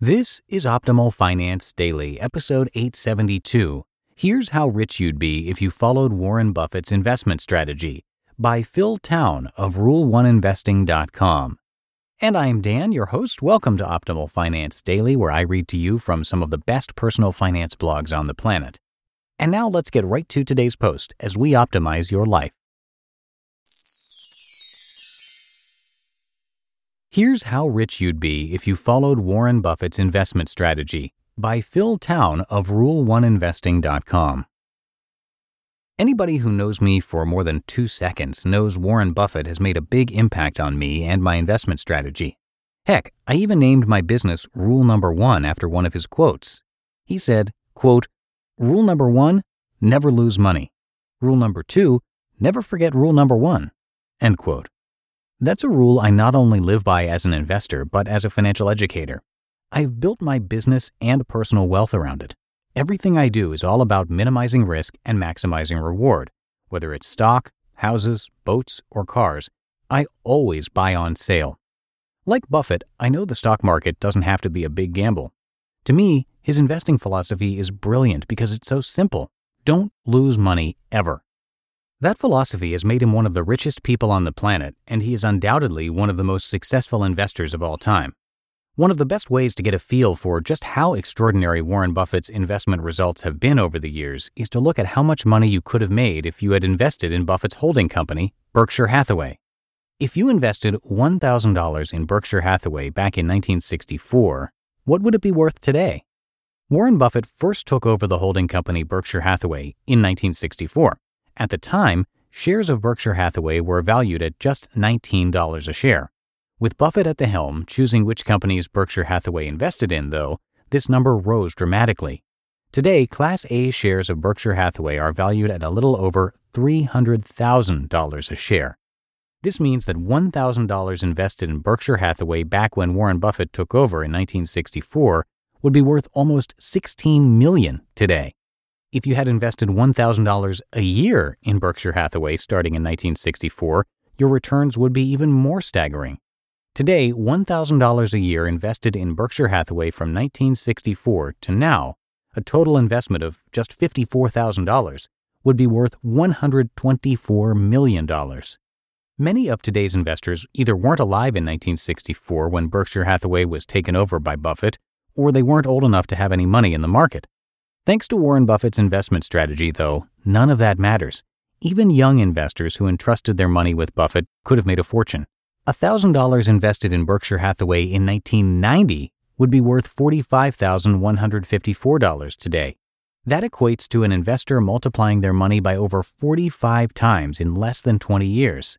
This is Optimal Finance Daily, episode 872. Here's how rich you'd be if you followed Warren Buffett's investment strategy by Phil Town of Rule1Investing.com. And I'm Dan, your host. Welcome to Optimal Finance Daily, where I read to you from some of the best personal finance blogs on the planet. And now let's get right to today's post as we optimize your life. Here's how rich you'd be if you followed Warren Buffett's investment strategy by Phil Town of Rule1Investing.com. Anybody who knows me for more than two seconds knows Warren Buffett has made a big impact on me and my investment strategy. Heck, I even named my business Rule Number One after one of his quotes. He said, quote, Rule number one, never lose money. Rule number two, never forget rule number one. End quote. That's a rule I not only live by as an investor, but as a financial educator. I've built my business and personal wealth around it. Everything I do is all about minimizing risk and maximizing reward. Whether it's stock, houses, boats, or cars, I always buy on sale. Like Buffett, I know the stock market doesn't have to be a big gamble. To me, his investing philosophy is brilliant because it's so simple. Don't lose money ever. That philosophy has made him one of the richest people on the planet, and he is undoubtedly one of the most successful investors of all time. One of the best ways to get a feel for just how extraordinary Warren Buffett's investment results have been over the years is to look at how much money you could have made if you had invested in Buffett's holding company, Berkshire Hathaway. If you invested $1,000 in Berkshire Hathaway back in 1964, what would it be worth today? Warren Buffett first took over the holding company Berkshire Hathaway in 1964. At the time, shares of Berkshire Hathaway were valued at just $19 a share. With Buffett at the helm, choosing which companies Berkshire Hathaway invested in, though, this number rose dramatically. Today, Class A shares of Berkshire Hathaway are valued at a little over $300,000 a share. This means that $1,000 invested in Berkshire Hathaway back when Warren Buffett took over in 1964 would be worth almost 16 million today. If you had invested $1,000 a year in Berkshire Hathaway starting in 1964, your returns would be even more staggering. Today, $1,000 a year invested in Berkshire Hathaway from 1964 to now, a total investment of just $54,000, would be worth $124 million. Many of today's investors either weren't alive in 1964 when Berkshire Hathaway was taken over by Buffett, or they weren't old enough to have any money in the market. Thanks to Warren Buffett's investment strategy, though, none of that matters. Even young investors who entrusted their money with Buffett could have made a fortune. $1,000 invested in Berkshire Hathaway in 1990 would be worth $45,154 today. That equates to an investor multiplying their money by over 45 times in less than 20 years.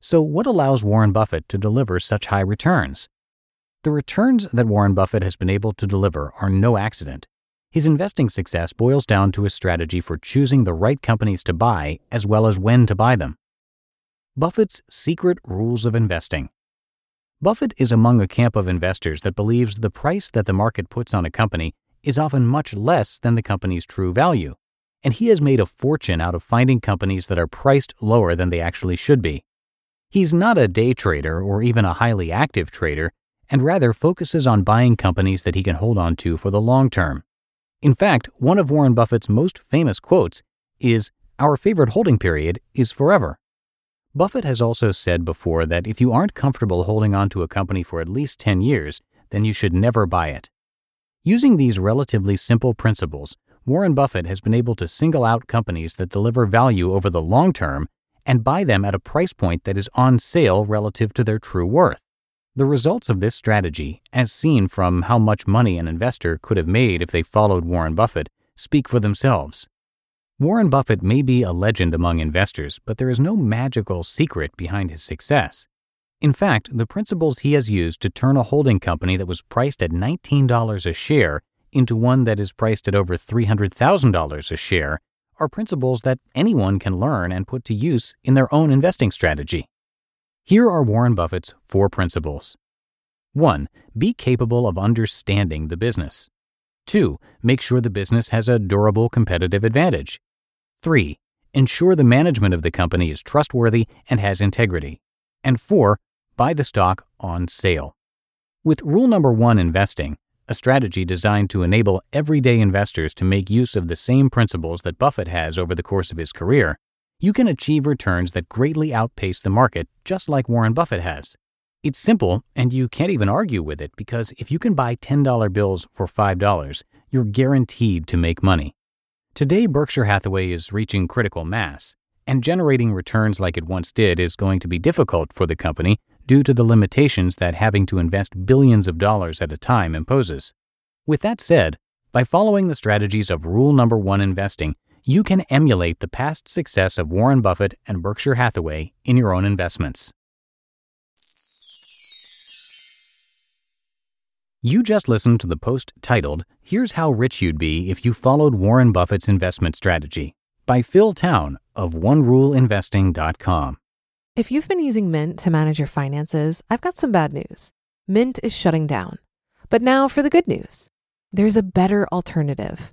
So, what allows Warren Buffett to deliver such high returns? The returns that Warren Buffett has been able to deliver are no accident. His investing success boils down to a strategy for choosing the right companies to buy as well as when to buy them. Buffett's Secret Rules of Investing Buffett is among a camp of investors that believes the price that the market puts on a company is often much less than the company's true value, and he has made a fortune out of finding companies that are priced lower than they actually should be. He's not a day trader or even a highly active trader, and rather focuses on buying companies that he can hold on to for the long term. In fact, one of Warren Buffett's most famous quotes is Our favorite holding period is forever. Buffett has also said before that if you aren't comfortable holding on to a company for at least 10 years, then you should never buy it. Using these relatively simple principles, Warren Buffett has been able to single out companies that deliver value over the long term and buy them at a price point that is on sale relative to their true worth. The results of this strategy, as seen from how much money an investor could have made if they followed Warren Buffett, speak for themselves. Warren Buffett may be a legend among investors, but there is no magical secret behind his success. In fact, the principles he has used to turn a holding company that was priced at $19 a share into one that is priced at over $300,000 a share are principles that anyone can learn and put to use in their own investing strategy. Here are Warren Buffett's four principles 1. Be capable of understanding the business. 2. Make sure the business has a durable competitive advantage. 3. Ensure the management of the company is trustworthy and has integrity. And 4. Buy the stock on sale. With rule number 1 investing, a strategy designed to enable everyday investors to make use of the same principles that Buffett has over the course of his career, you can achieve returns that greatly outpace the market, just like Warren Buffett has. It's simple, and you can't even argue with it because if you can buy $10 bills for $5, you're guaranteed to make money. Today, Berkshire Hathaway is reaching critical mass, and generating returns like it once did is going to be difficult for the company due to the limitations that having to invest billions of dollars at a time imposes. With that said, by following the strategies of rule number one investing, you can emulate the past success of Warren Buffett and Berkshire Hathaway in your own investments. You just listened to the post titled, Here's How Rich You'd Be If You Followed Warren Buffett's Investment Strategy by Phil Town of OneRuleInvesting.com. If you've been using Mint to manage your finances, I've got some bad news. Mint is shutting down. But now for the good news there's a better alternative.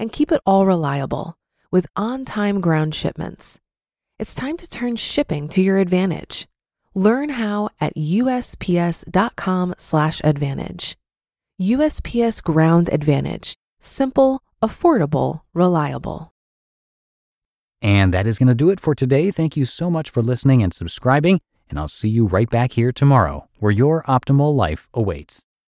And keep it all reliable with on time ground shipments. It's time to turn shipping to your advantage. Learn how at USPS.com/slash advantage. USPS Ground Advantage. Simple, affordable, reliable. And that is going to do it for today. Thank you so much for listening and subscribing, and I'll see you right back here tomorrow where your optimal life awaits.